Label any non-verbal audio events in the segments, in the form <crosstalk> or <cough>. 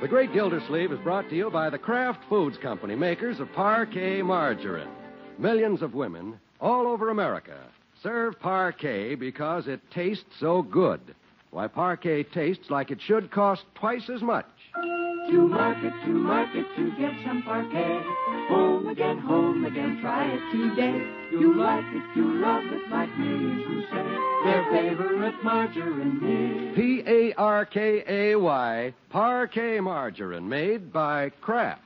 The Great Gildersleeve is brought to you by the Kraft Foods Company, makers of Parkay margarine. Millions of women all over America serve Parkay because it tastes so good. Why, Parkay tastes like it should cost twice as much. To market, to market, to get some Parkay. Home again, home again, try it today. You like it, you love it, like millions who say their favorite margarine is. P A R K A Y, Parkay margarine, made by Kraft.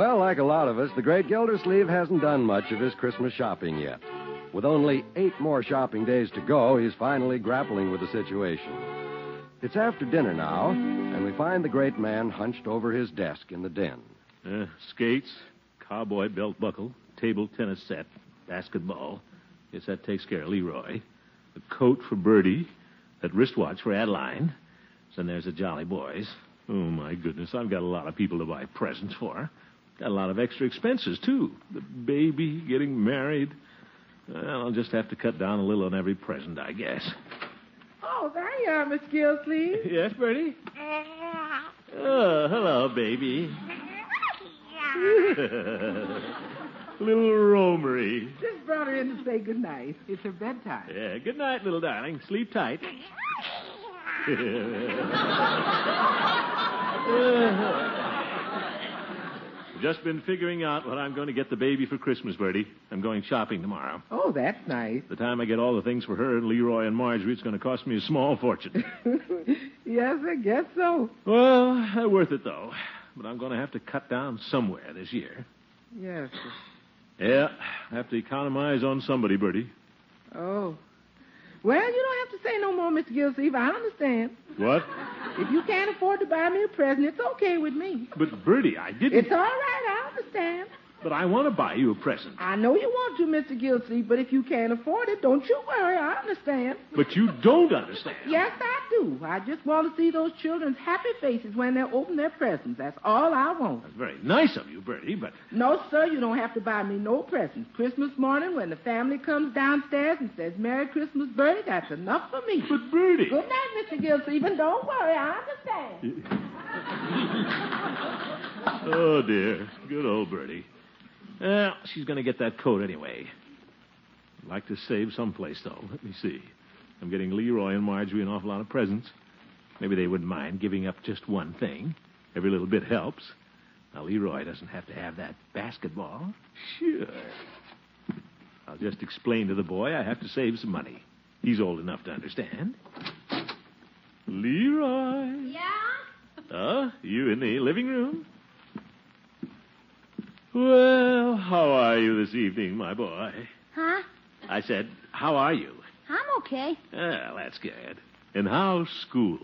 Well, like a lot of us, the great Gildersleeve hasn't done much of his Christmas shopping yet. With only eight more shopping days to go, he's finally grappling with the situation. It's after dinner now, and we find the great man hunched over his desk in the den. Uh, skates, cowboy belt buckle, table tennis set, basketball. Guess that takes care of Leroy. A coat for Bertie, that wristwatch for Adeline. Then there's the Jolly Boys. Oh, my goodness, I've got a lot of people to buy presents for. Got a lot of extra expenses, too. The baby, getting married. Well, I'll just have to cut down a little on every present, I guess. Oh, there you are, Miss Gilsleeve. <laughs> Yes, Bertie? Oh, hello, baby. <laughs> little Romery. Just brought her in to say good night. It's her bedtime. Yeah, good night, little darling. Sleep tight. <laughs> Just been figuring out what I'm going to get the baby for Christmas, Bertie. I'm going shopping tomorrow. Oh, that's nice. The time I get all the things for her and Leroy and Marjorie, it's going to cost me a small fortune. <laughs> yes, I guess so. well, worth it, though. But I'm going to have to cut down somewhere this year. Yes. Yeah, I have to economize on somebody, Bertie. Oh. Well, you don't have to say no more, Mr. Gilsleeve. I understand. What? If you can't afford to buy me a present, it's okay with me. But, Bertie, I didn't. It's all right. I understand. But I want to buy you a present. I know you want to, Mr. Gilsey, but if you can't afford it, don't you worry. I understand. But you don't understand. Yes, I do. I just want to see those children's happy faces when they open their presents. That's all I want. That's very nice of you, Bertie, but No, sir, you don't have to buy me no presents. Christmas morning, when the family comes downstairs and says, Merry Christmas, Bertie, that's enough for me. but Bertie. Good night, Mr. Gilsey, and don't worry. I understand. <laughs> Oh dear, good old Bertie. Well, she's going to get that coat anyway. I'd like to save someplace though. Let me see. I'm getting Leroy and Marjorie an awful lot of presents. Maybe they wouldn't mind giving up just one thing. Every little bit helps. Now Leroy doesn't have to have that basketball. Sure. I'll just explain to the boy I have to save some money. He's old enough to understand. Leroy. Yeah? Oh, you in the living room? Well, how are you this evening, my boy? Huh? I said, how are you? I'm okay. Well, that's good. And how's school?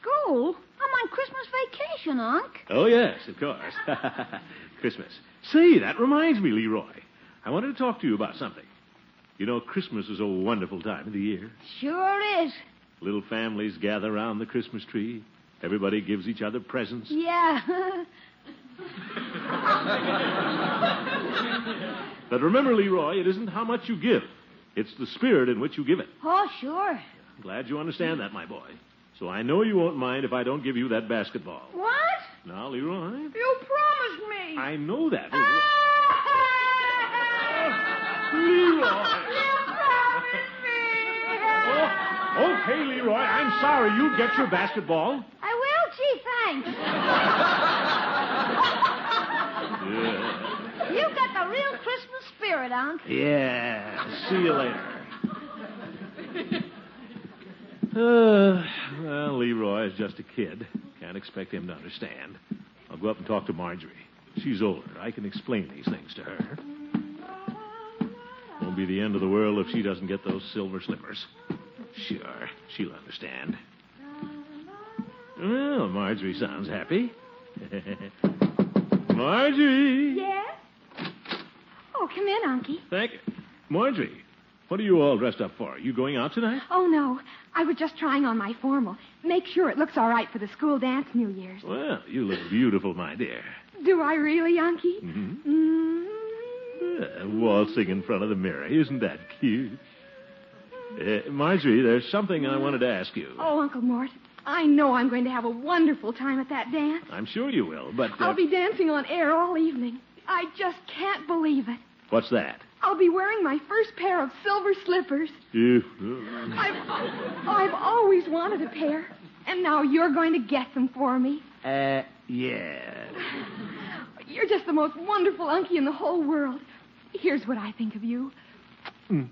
School? I'm on Christmas vacation, Unc. Oh, yes, of course. <laughs> Christmas. Say, that reminds me, Leroy. I wanted to talk to you about something. You know, Christmas is a wonderful time of the year. Sure is. Little families gather around the Christmas tree. Everybody gives each other presents. Yeah. <laughs> <laughs> But remember, Leroy, it isn't how much you give. It's the spirit in which you give it. oh, sure. I'm glad you understand that, my boy. So I know you won't mind if I don't give you that basketball. What? Now, Leroy. You promised me. I know that. Ah! You Leroy. promised me. Oh, hey, Leroy, I'm sorry. You get your basketball. I will, Gee, thanks. <laughs> Yeah. You got the real Christmas spirit, Unc. Yeah. See you later. <laughs> Uh, well, Leroy is just a kid. Can't expect him to understand. I'll go up and talk to Marjorie. She's older. I can explain these things to her. Won't be the end of the world if she doesn't get those silver slippers. Sure, she'll understand. Well, Marjorie sounds happy. <laughs> Marjorie! Yes? Oh, come in, Unky. Thank you. Marjorie, what are you all dressed up for? Are You going out tonight? Oh, no. I was just trying on my formal. Make sure it looks all right for the school dance New Year's. Well, you look beautiful, my dear. Do I really, Unky? Mm-hmm. Mm. Uh, waltzing in front of the mirror. Isn't that cute? Uh, Marjorie, there's something I wanted to ask you. Oh, Uncle Mort, I know I'm going to have a wonderful time at that dance. I'm sure you will, but. Uh, I'll be dancing on air all evening. I just can't believe it. What's that? I'll be wearing my first pair of silver slippers. I've, I've always wanted a pair, and now you're going to get them for me. Uh, yeah. You're just the most wonderful unky in the whole world. Here's what I think of you. <laughs>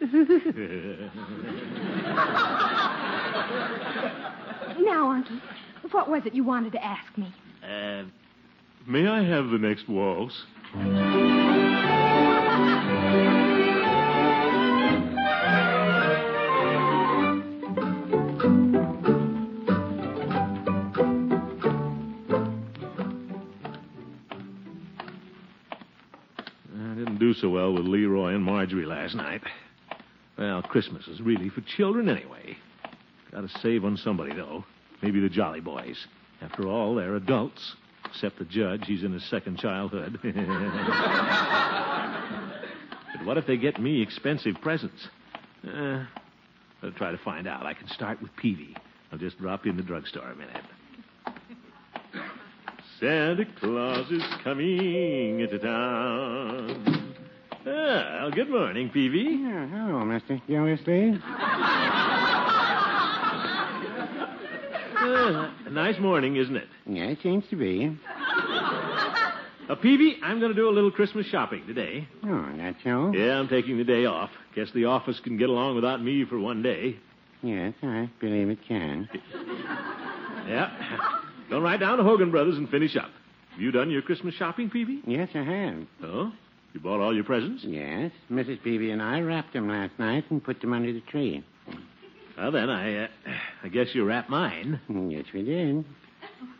<laughs> <laughs> Now, Unky, what was it you wanted to ask me? uh, may I have the next waltz? I didn't do so well with Leroy and Marjorie last night. Well, Christmas is really for children anyway. Gotta save on somebody, though. Maybe the Jolly Boys. After all, they're adults. Except the judge, he's in his second childhood. <laughs> but what if they get me expensive presents? Uh, I'll try to find out. I can start with Peavey. I'll just drop in the drugstore a minute. Santa Claus is coming into town. Well, good morning, Peavey. Yeah, hello, Mr. Gildersleeve. Uh, <laughs> a nice morning, isn't it? Yeah, it seems to be. Uh, Peavey, I'm going to do a little Christmas shopping today. Oh, that's so? Yeah, I'm taking the day off. Guess the office can get along without me for one day. Yes, I believe it can. Yeah. Go right down to Hogan Brothers and finish up. Have you done your Christmas shopping, Peavey? Yes, I have. Oh? You bought all your presents? Yes, Mrs. Peavey and I wrapped them last night and put them under the tree. Well, then, I, uh, I guess you wrapped mine. Mm, Yes, we did.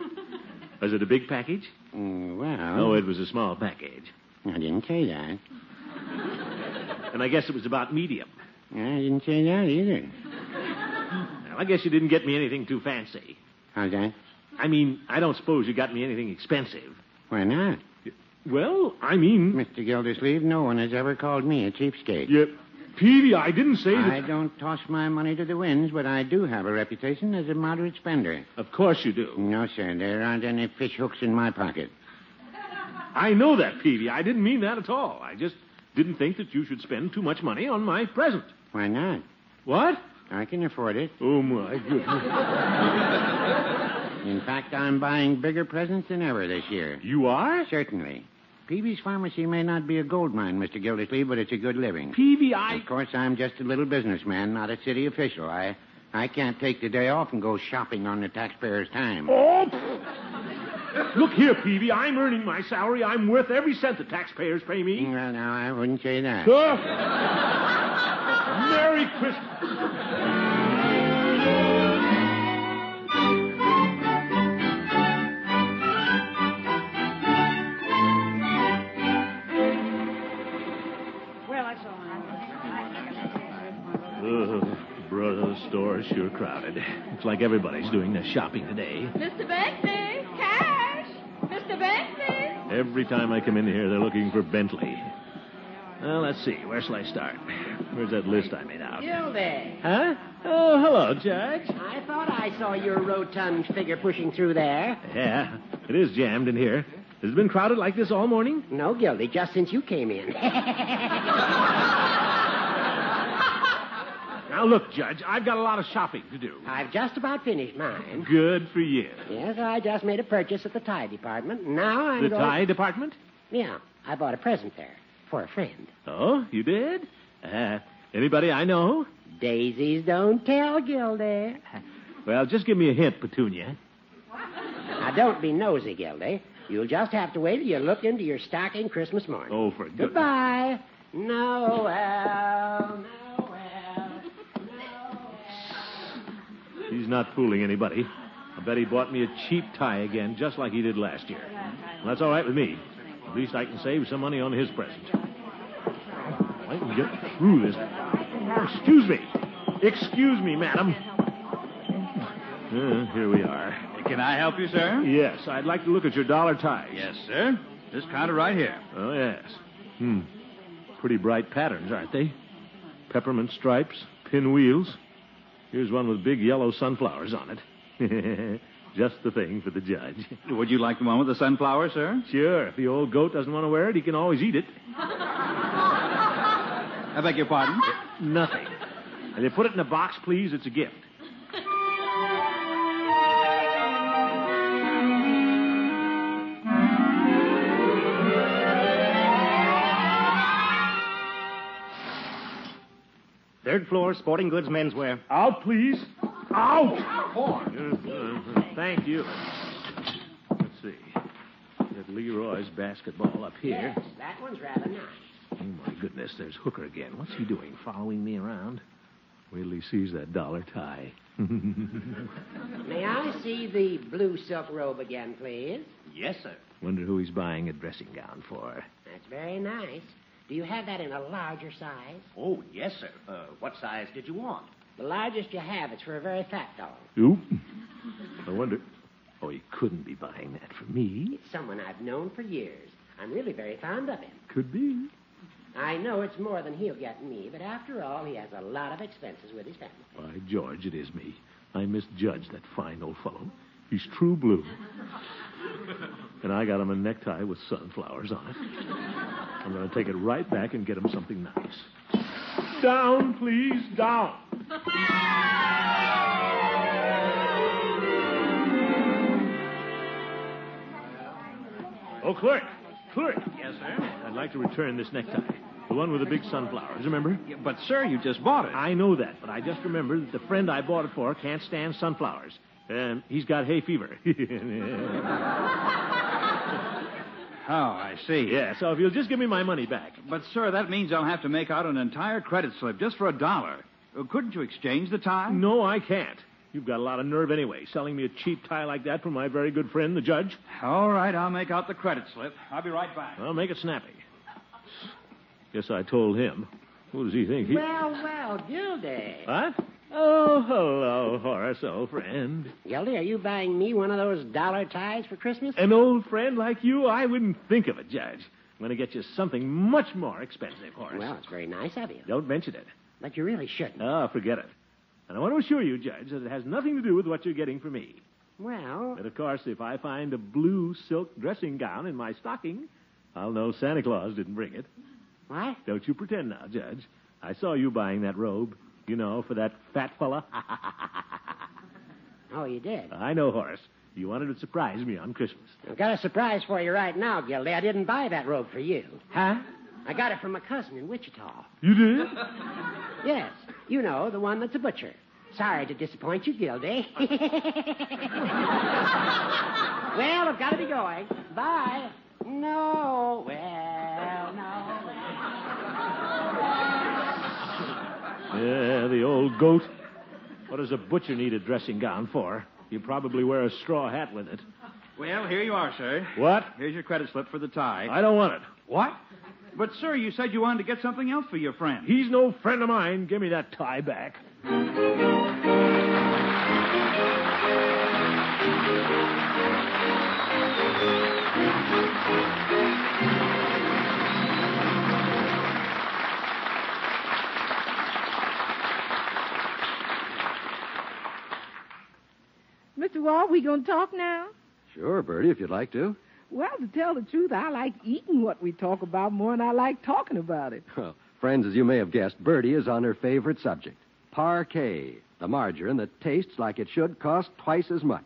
<laughs> Was it a big package? Mm, well, Oh, it was a small package. I didn't say that. And I guess it was about medium. I didn't say that either. Well, I guess you didn't get me anything too fancy. How's that? I mean, I don't suppose you got me anything expensive. Why not? Well, I mean, Mr. Gildersleeve, no one has ever called me a cheapskate. you, Peavey, I didn't say that. I don't toss my money to the winds, but I do have a reputation as a moderate spender. Of course you do. No, sir, there aren't any fish hooks in my pocket. I know that, Peavey. I didn't mean that at all. I just didn't think that you should spend too much money on my present. Why not? What? I can afford it. Oh, my goodness. <laughs> In fact, I'm buying bigger presents than ever this year. You are? Certainly. Peavey's Pharmacy may not be a gold mine, Mr. Gildersleeve, but it's a good living. Peavey, I. Of course, I'm just a little businessman, not a city official. I, I can't take the day off and go shopping on the taxpayer's time. Oh! Look here, Peavey. I'm earning my salary. I'm worth every cent the taxpayers pay me. Well, now, I wouldn't say that. Huh? Merry Christmas. <laughs> Brother, the store is sure crowded. Looks like everybody's doing their shopping today. Mr. Bentley, cash. Mr. Bentley. Every time I come in here, they're looking for Bentley. Well, let's see. Where shall I start? Where's that list I made out? Gildy, Huh? Oh, hello, Judge. I thought I saw your rotund figure pushing through there. Yeah, it is jammed in here. Has it been crowded like this all morning? No, Gildy, just since you came in. <laughs> Now, look, Judge, I've got a lot of shopping to do. I've just about finished mine. Good for you. Yes, I just made a purchase at the tie department. Now I'm The going... tie department? Yeah, I bought a present there for a friend. Oh, you did? Uh, anybody I know? Daisies don't tell, Gildy. Well, just give me a hint, Petunia. Now, don't be nosy, Gildy. You'll just have to wait till you look into your stocking Christmas morning. Oh, for goodness. Goodbye. Noel, Noel. He's not fooling anybody. I bet he bought me a cheap tie again, just like he did last year. Well, that's all right with me. At least I can save some money on his present. I can get through this. Excuse me. Excuse me, madam. Uh, here we are. Can I help you, sir? Yes, I'd like to look at your dollar ties. Yes, sir. This counter right here. Oh, yes. Hmm. Pretty bright patterns, aren't they? Peppermint stripes, pinwheels. Here's one with big yellow sunflowers on it. <laughs> Just the thing for the judge. Would you like the one with the sunflower, sir? Sure, if the old goat doesn't want to wear it, he can always eat it. I beg your pardon? Nothing. And you put it in a box, please. It's a gift. Third floor, sporting goods menswear. Out, please. Out! Uh, uh, thank you. Let's see. That Leroy's basketball up here. Yes, that one's rather nice. Oh, my goodness, there's Hooker again. What's he doing? Following me around? Wait till he sees that dollar tie. <laughs> May I see the blue silk robe again, please? Yes, sir. Wonder who he's buying a dressing gown for. That's very nice. Do you have that in a larger size? Oh, yes, sir. Uh, what size did you want? The largest you have. It's for a very fat dog. Oop. I wonder. Oh, he couldn't be buying that for me. It's someone I've known for years. I'm really very fond of him. Could be. I know it's more than he'll get me, but after all, he has a lot of expenses with his family. By George, it is me. I misjudged that fine old fellow. He's true blue. And I got him a necktie with sunflowers on it. I'm going to take it right back and get him something nice. Down, please, down. Oh, clerk, clerk. Yes, sir. I'd like to return this necktie. The one with the big sunflowers, remember? Yeah, but, sir, you just bought it. I know that, but I just remembered that the friend I bought it for can't stand sunflowers. And he's got hay fever. <laughs> Oh, I see. yeah, so if you'll just give me my money back. But, sir, that means I'll have to make out an entire credit slip just for a dollar. Uh, couldn't you exchange the tie? No, I can't. You've got a lot of nerve anyway, selling me a cheap tie like that from my very good friend, the judge. All right, I'll make out the credit slip. I'll be right back. Well, make it snappy. Guess I told him. What does he think? He... Well, well, Gildy. What? Oh, hello, Horace, old friend. Gildy, are you buying me one of those dollar ties for Christmas? An old friend like you? I wouldn't think of it, Judge. I'm going to get you something much more expensive, Horace. Well, it's very nice of you. Don't mention it. But you really shouldn't. Oh, forget it. And I want to assure you, Judge, that it has nothing to do with what you're getting for me. Well, But of course, if I find a blue silk dressing gown in my stocking, I'll know Santa Claus didn't bring it. what? Don't you pretend now, Judge. I saw you buying that robe, you know, for that fat fella. <laughs> Oh, you did? I know, Horace. You wanted to surprise me on Christmas. I've got a surprise for you right now, Gildy. I didn't buy that robe for you. Huh? I got it from a cousin in Wichita. You did? <laughs> Yes, you know, the one that's a butcher. Sorry to disappoint you, Gildy. <laughs> well, I've got to be going. Bye. No, well, no. Yeah, the old goat. What does a butcher need a dressing gown for? You probably wear a straw hat with it. Well, here you are, sir. What? Here's your credit slip for the tie. I don't want it. What? But, sir, you said you wanted to get something else for your friend. He's no friend of mine. Give me that tie back. Mr. Wald, we gonna talk now? Sure, Bertie, if you'd like to. Well, to tell the truth, I like eating what we talk about more than I like talking about it. Well, friends, as you may have guessed, Bertie is on her favorite subject Parkay, the margarine that tastes like it should cost twice as much.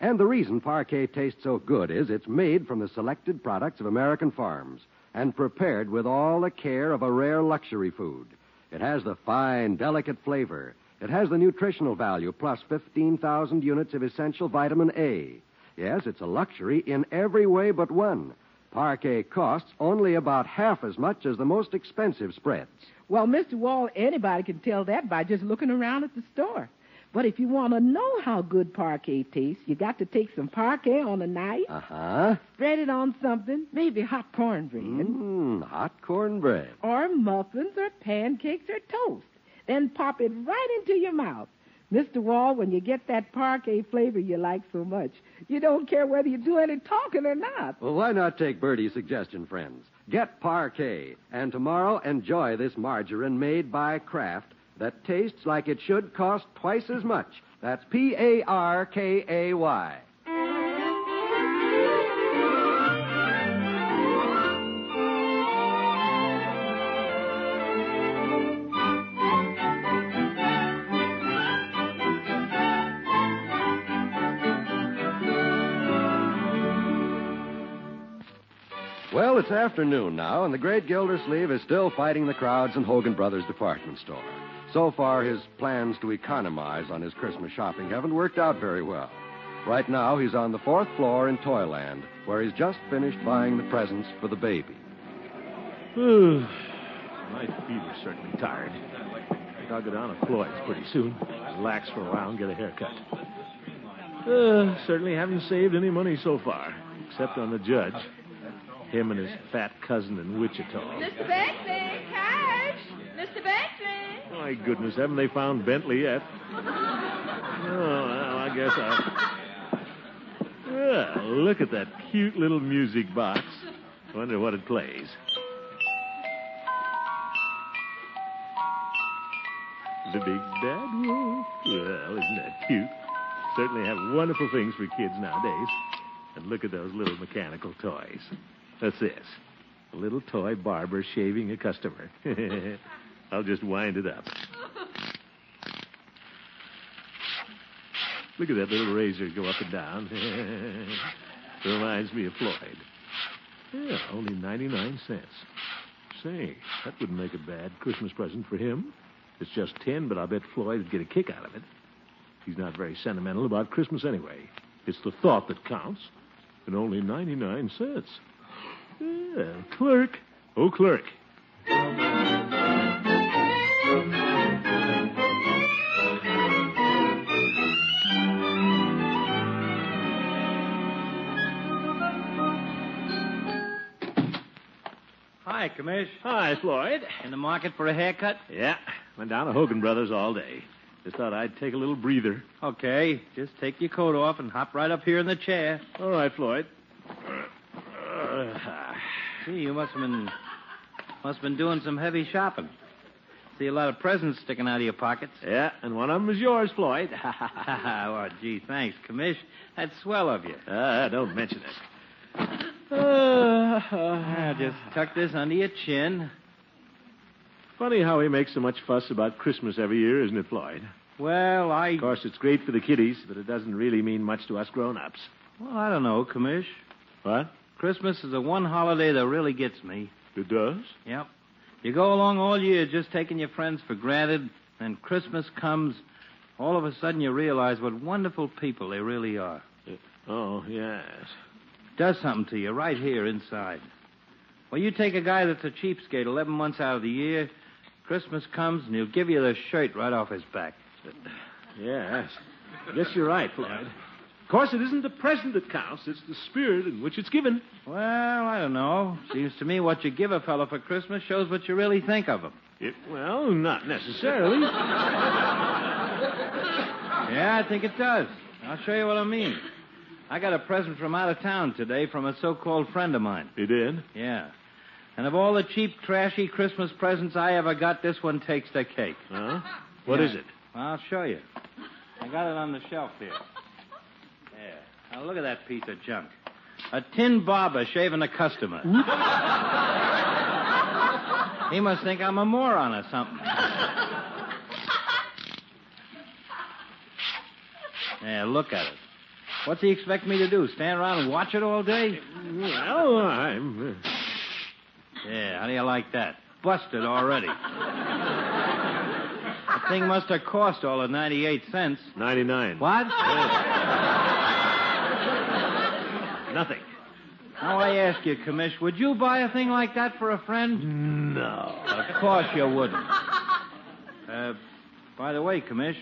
And the reason Parkay tastes so good is it's made from the selected products of American farms and prepared with all the care of a rare luxury food. It has the fine, delicate flavor. It has the nutritional value plus 15,000 units of essential vitamin A. Yes, it's a luxury in every way but one. Parkay costs only about half as much as the most expensive spreads. Well, Mr. Wald, anybody can tell that by just looking around at the store. But if you want to know how good Parkay tastes, you got to take some Parkay on a knife, Uh huh. spread it on something, maybe hot cornbread, Mmm, hot cornbread. or muffins, or pancakes, or toast. Then pop it right into your mouth. Mr. Wald, when you get that Parkay flavor you like so much, you don't care whether you do any talking or not. Well, why not take Bertie's suggestion, friends? Get Parkay, and tomorrow enjoy this margarine made by Kraft that tastes like it should cost twice as much. That's P A R K A Y. it's afternoon now, and the great Gildersleeve is still fighting the crowds in Hogan Brothers department store. So far, his plans to economize on his Christmas shopping haven't worked out very well. Right now, he's on the fourth floor in Toyland, where he's just finished buying the presents for the baby. <sighs> My feet are certainly tired. I'll go down to Floyd's pretty soon. Relax for a while and get a haircut. Uh, certainly haven't saved any money so far, except on the judge. Him and his fat cousin in Wichita. Mr. Bentley, cash! Mr. Bentley! My goodness, haven't they found Bentley yet? <laughs> Oh, well, I guess I. Well, look at that cute little music box. Wonder what it plays. The Big Bad Wolf. Well, isn't that cute? Certainly have wonderful things for kids nowadays. And look at those little mechanical toys. What's this? A little toy barber shaving a customer. <laughs> I'll just wind it up. Look at that little razor go up and down. <laughs> Reminds me of Floyd. Yeah, only 99 cents. Say, that wouldn't make a bad Christmas present for him. It's just 10, but I bet Floyd would get a kick out of it. He's not very sentimental about Christmas anyway. It's the thought that counts. And only 99 cents. Yeah, clerk. Oh, clerk. Hi, Commish. Hi, Floyd. In the market for a haircut? Yeah, went down to Hogan Brothers all day. Just thought I'd take a little breather. Okay, just take your coat off and hop right up here in the chair. All right, Floyd. You must have been must have been doing some heavy shopping. See a lot of presents sticking out of your pockets. <laughs> Yeah, and one of them is yours, Floyd. <laughs> <laughs> oh, gee, thanks, Commish. That's swell of you. Ah, don't mention it. <sighs> Ah, just tuck this under your chin. Funny how he makes so much fuss about Christmas every year, isn't it, Floyd? Well, I. Of course, it's great for the kiddies, but it doesn't really mean much to us grown-ups. Well, I don't know, Commish. What? Christmas is the one holiday that really gets me. It does? Yep. You go along all year just taking your friends for granted, then Christmas comes, all of a sudden you realize what wonderful people they really are. Uh, oh, yes. Does something to you right here inside. Well, you take a guy that's a cheapskate 11 months out of the year, Christmas comes and he'll give you the shirt right off his back. Yes. I guess you're right, Floyd. Of course, it isn't the present that counts. It's the spirit in which it's given. Well, I don't know. Seems to me what you give a fellow for Christmas shows what you really think of him. It, well, not necessarily. Yeah, I think it does. I'll show you what I mean. I got a present from out of town today from a so-called friend of mine. You did? Yeah. And of all the cheap, trashy Christmas presents I ever got, this one takes the cake. Huh? What Yeah. is it? I'll show you. I got it on the shelf here. Now look at that piece of junk. A tin barber shaving a customer. he must think I'm a moron or something. Yeah, look at it. What's he expect me to do? Stand around and watch it all day? Well, I'm. uh, Yeah, how do you like that? Busted already. the thing must have cost all of 98 cents. 99. What? Nothing. Now I ask you, Commish, would you buy a thing like that for a friend? No. Of course you wouldn't. Uh, by the way, Commish,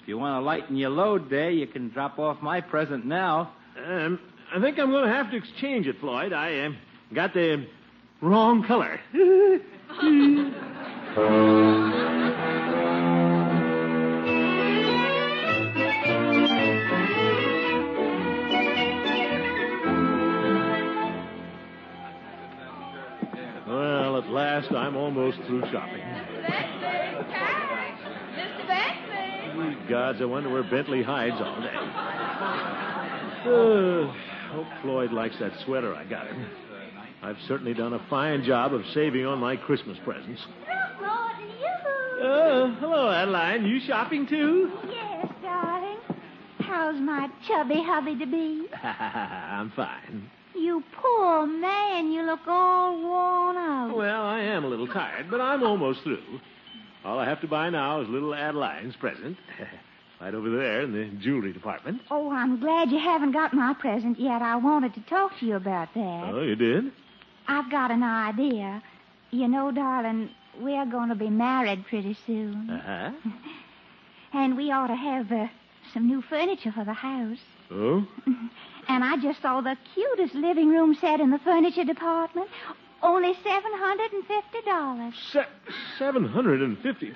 if you want to lighten your load there, you can drop off my present now. Um, I think I'm going to have to exchange it, Floyd. I um, got the wrong color. <laughs> I'm almost through shopping. Mr. Bexley. Ye Gods, I wonder where Bentley hides all day. Uh, hope Floyd likes that sweater I got him. I've certainly done a fine job of saving on my Christmas presents. Oh, hello, Adeline. You shopping too? Yes, darling. How's my chubby hubby to be? <laughs> I'm fine. You poor man, you look all worn out. Well, I am a little tired, but I'm almost through. All I have to buy now is little Adeline's present. <laughs> right over there in the jewelry department. Oh, I'm glad you haven't got my present yet. I wanted to talk to you about that. Oh, you did? I've got an idea. You know, darling, we're going to be married pretty soon. Uh-huh. <laughs> And we ought to have uh, some new furniture for the house. Oh? <laughs> And I just saw the cutest living room set in the furniture department. Only $750. Se- 750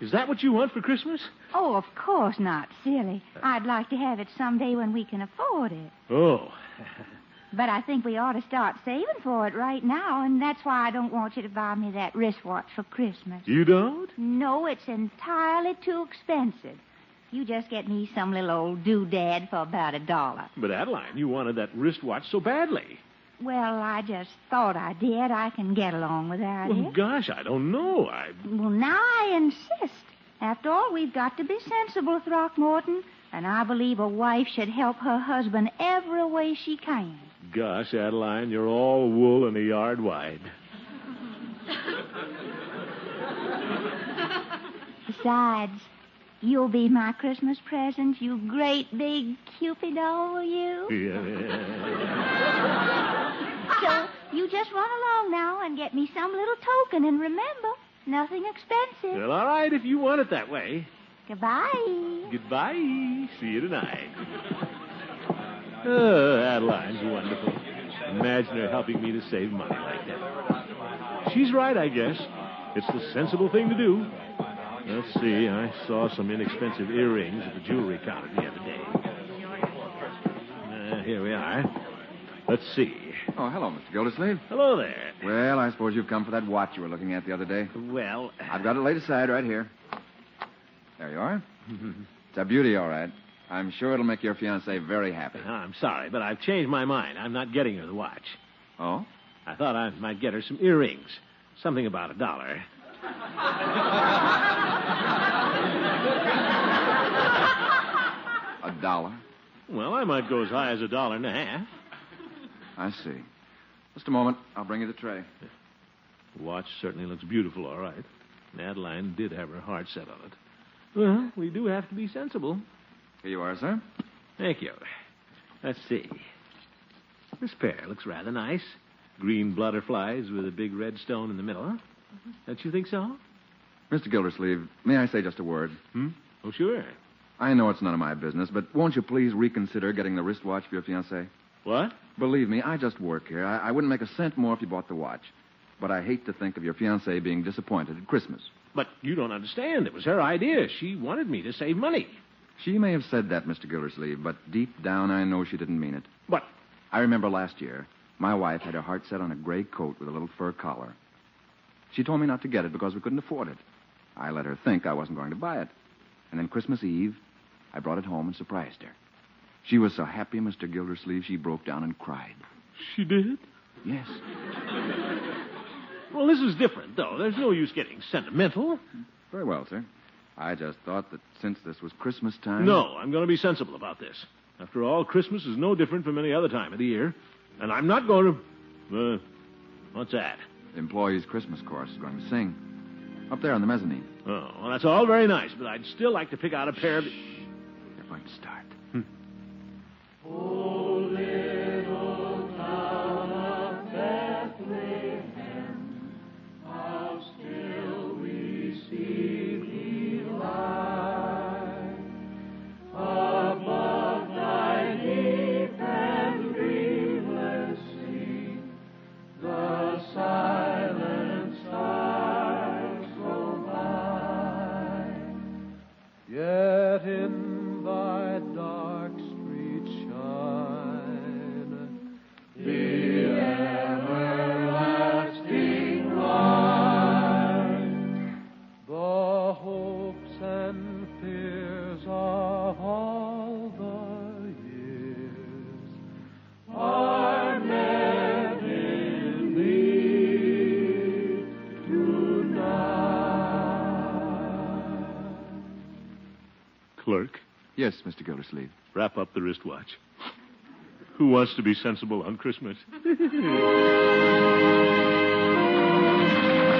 Is that what you want for Christmas? Oh, of course not, silly. I'd like to have it someday when we can afford it. Oh. <laughs> But I think we ought to start saving for it right now, and that's why I don't want you to buy me that wristwatch for Christmas. You don't? No, it's entirely too expensive. You just get me some little old doodad for about a dollar. But Adeline, you wanted that wristwatch so badly. Well, I just thought I did. I can get along without Well, it. gosh, I don't know. I. Well, now I insist. After all, we've got to be sensible, Throckmorton. And I believe a wife should help her husband every way she can. Gosh, Adeline, you're all wool and a yard wide. Besides, you'll be my Christmas present, you great big Cupid doll, you. So you just run along now and get me some little token, and remember, nothing expensive. Well, all right, if you want it that way. Goodbye. Goodbye. See you tonight. <laughs> Oh, Adeline's wonderful. Imagine her helping me to save money like that. She's right, I guess. It's the sensible thing to do. Let's see. I saw some inexpensive earrings at the jewelry counter the other day. Uh, here we are. Let's see. Oh, hello, Mr. Gildersleeve. Hello there. Well, I suppose you've come for that watch you were looking at the other day. Well, I've got it laid aside right here. There you are. <laughs> It's a beauty, all right. I'm sure it'll make your fiancée very happy. I'm sorry, but I've changed my mind. I'm not getting her the watch. Oh? I thought I might get her some earrings. Something about a dollar. <laughs> A dollar? Well, I might go as high as a dollar and a half. I see. Just a moment. I'll bring you the tray. The watch certainly looks beautiful, all right. Adeline did have her heart set on it. Well, we do have to be sensible. Here you are, sir. Thank you. Let's see. This pair looks rather nice. Green butterflies with a big red stone in the middle. Don't you think so? Mr. Gildersleeve, may I say just a word? Hmm? Oh, sure. I know it's none of my business, but won't you please reconsider getting the wristwatch for your fiancée? What? Believe me, I just work here. I, I wouldn't make a cent more if you bought the watch. But I hate to think of your fiancée being disappointed at Christmas. But you don't understand. It was her idea. She wanted me to save money. She may have said that, Mr. Gildersleeve, but deep down I know she didn't mean it. But I remember last year, my wife had her heart set on a gray coat with a little fur collar. She told me not to get it because we couldn't afford it. I let her think I wasn't going to buy it. And then Christmas Eve, I brought it home and surprised her. She was so happy, Mr. Gildersleeve, she broke down and cried. She did? Yes. Well, this is different, though. There's no use getting sentimental. Very well, sir. I just thought that since this was Christmas time. No, I'm going to be sensible about this. After all, Christmas is no different from any other time of the year. And I'm not going to. Uh, what's that? The employees' Christmas chorus is going to sing. Up there on the mezzanine. Oh, well, that's all very nice, but I'd still like to pick out a pair of. They're going to start. Yet Yes, Mr. Gildersleeve. wrap up the wristwatch. Who wants to be sensible on Christmas? <laughs>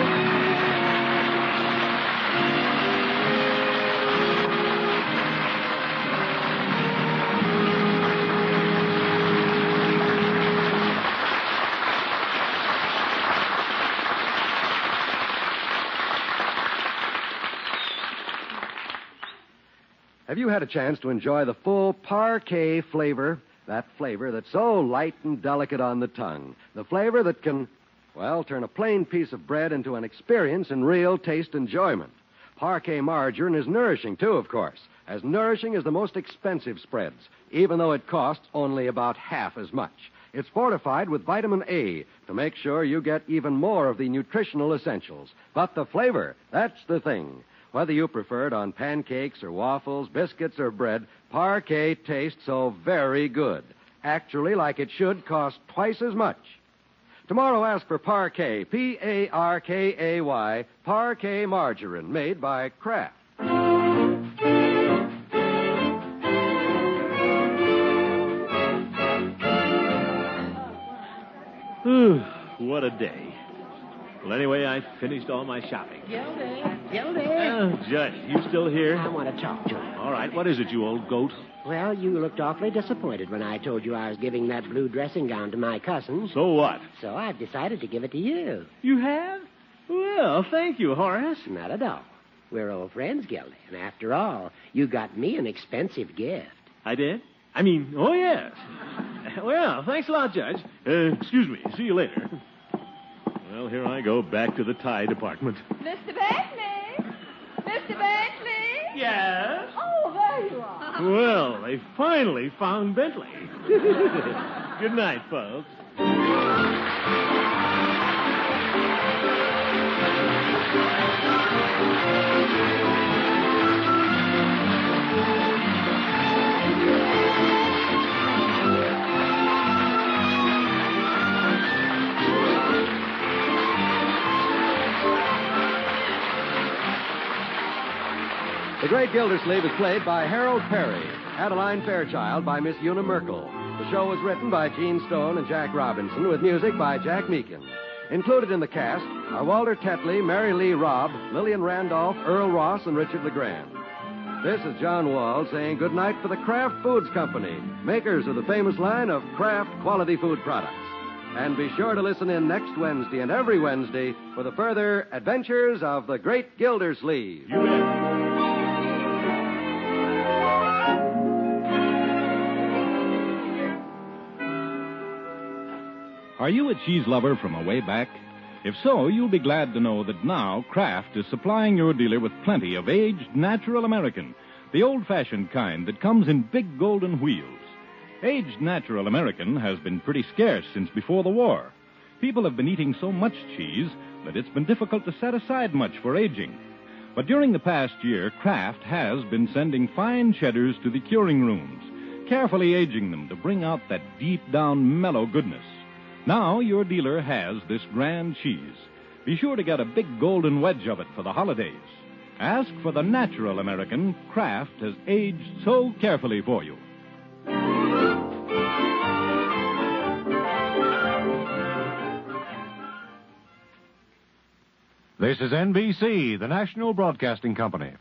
Have you had a chance to enjoy the full Parkay flavor? That flavor that's so light and delicate on the tongue. The flavor that can, well, turn a plain piece of bread into an experience in real taste enjoyment. Parkay margarine is nourishing, too, of course. As nourishing as the most expensive spreads, even though it costs only about half as much. It's fortified with vitamin A to make sure you get even more of the nutritional essentials. But the flavor, that's the thing. Whether you prefer it on pancakes or waffles, biscuits or bread, Parkay tastes so very good. Actually, like it should cost twice as much. Tomorrow, ask for Parkay, P A R K A Y, Parkay margarine, made by Kraft. Whew, what a day. Well, anyway, I finished all my shopping. Gildy. Gildy. Oh, Judge, you still here? I want to talk to you. All right, what is it, you old goat? Well, you looked awfully disappointed when I told you I was giving that blue dressing gown to my cousin. So what? So I've decided to give it to you. You have? Well, thank you, Horace. Not at all. We're old friends, Gildy. And after all, you got me an expensive gift. I did? I mean, oh, yes. <laughs> Well, thanks a lot, Judge. Uh, excuse me. See you later. Well, here I go back to the tie department. Mr. Bentley? Mr. Bentley? Yes? Oh, there you are. Well, they finally found Bentley. <laughs> Good night, folks. Great Gildersleeve is played by Harold Peary, Adeline Fairchild by Miss Una Merkel. The show was written by Gene Stone and Jack Robinson with music by Jack Meakin. Included in the cast are Walter Tetley, Mary Lee Robb, Lillian Randolph, Earl Ross, and Richard LeGrand. This is John Wald saying good night for the Kraft Foods Company, makers of the famous line of Kraft quality food products. And be sure to listen in next Wednesday and every Wednesday for the further adventures of the Great Gildersleeve. Are you a cheese lover from a way back? If so, you'll be glad to know that now Kraft is supplying your dealer with plenty of aged natural American, the old fashioned kind that comes in big golden wheels. Aged natural American has been pretty scarce since before the war. People have been eating so much cheese that it's been difficult to set aside much for aging. But during the past year, Kraft has been sending fine cheddars to the curing rooms, carefully aging them to bring out that deep down mellow goodness. Now your dealer has this grand cheese. Be sure to get a big golden wedge of it for the holidays. Ask for the natural American Kraft has aged so carefully for you. This is NBC, the national broadcasting company.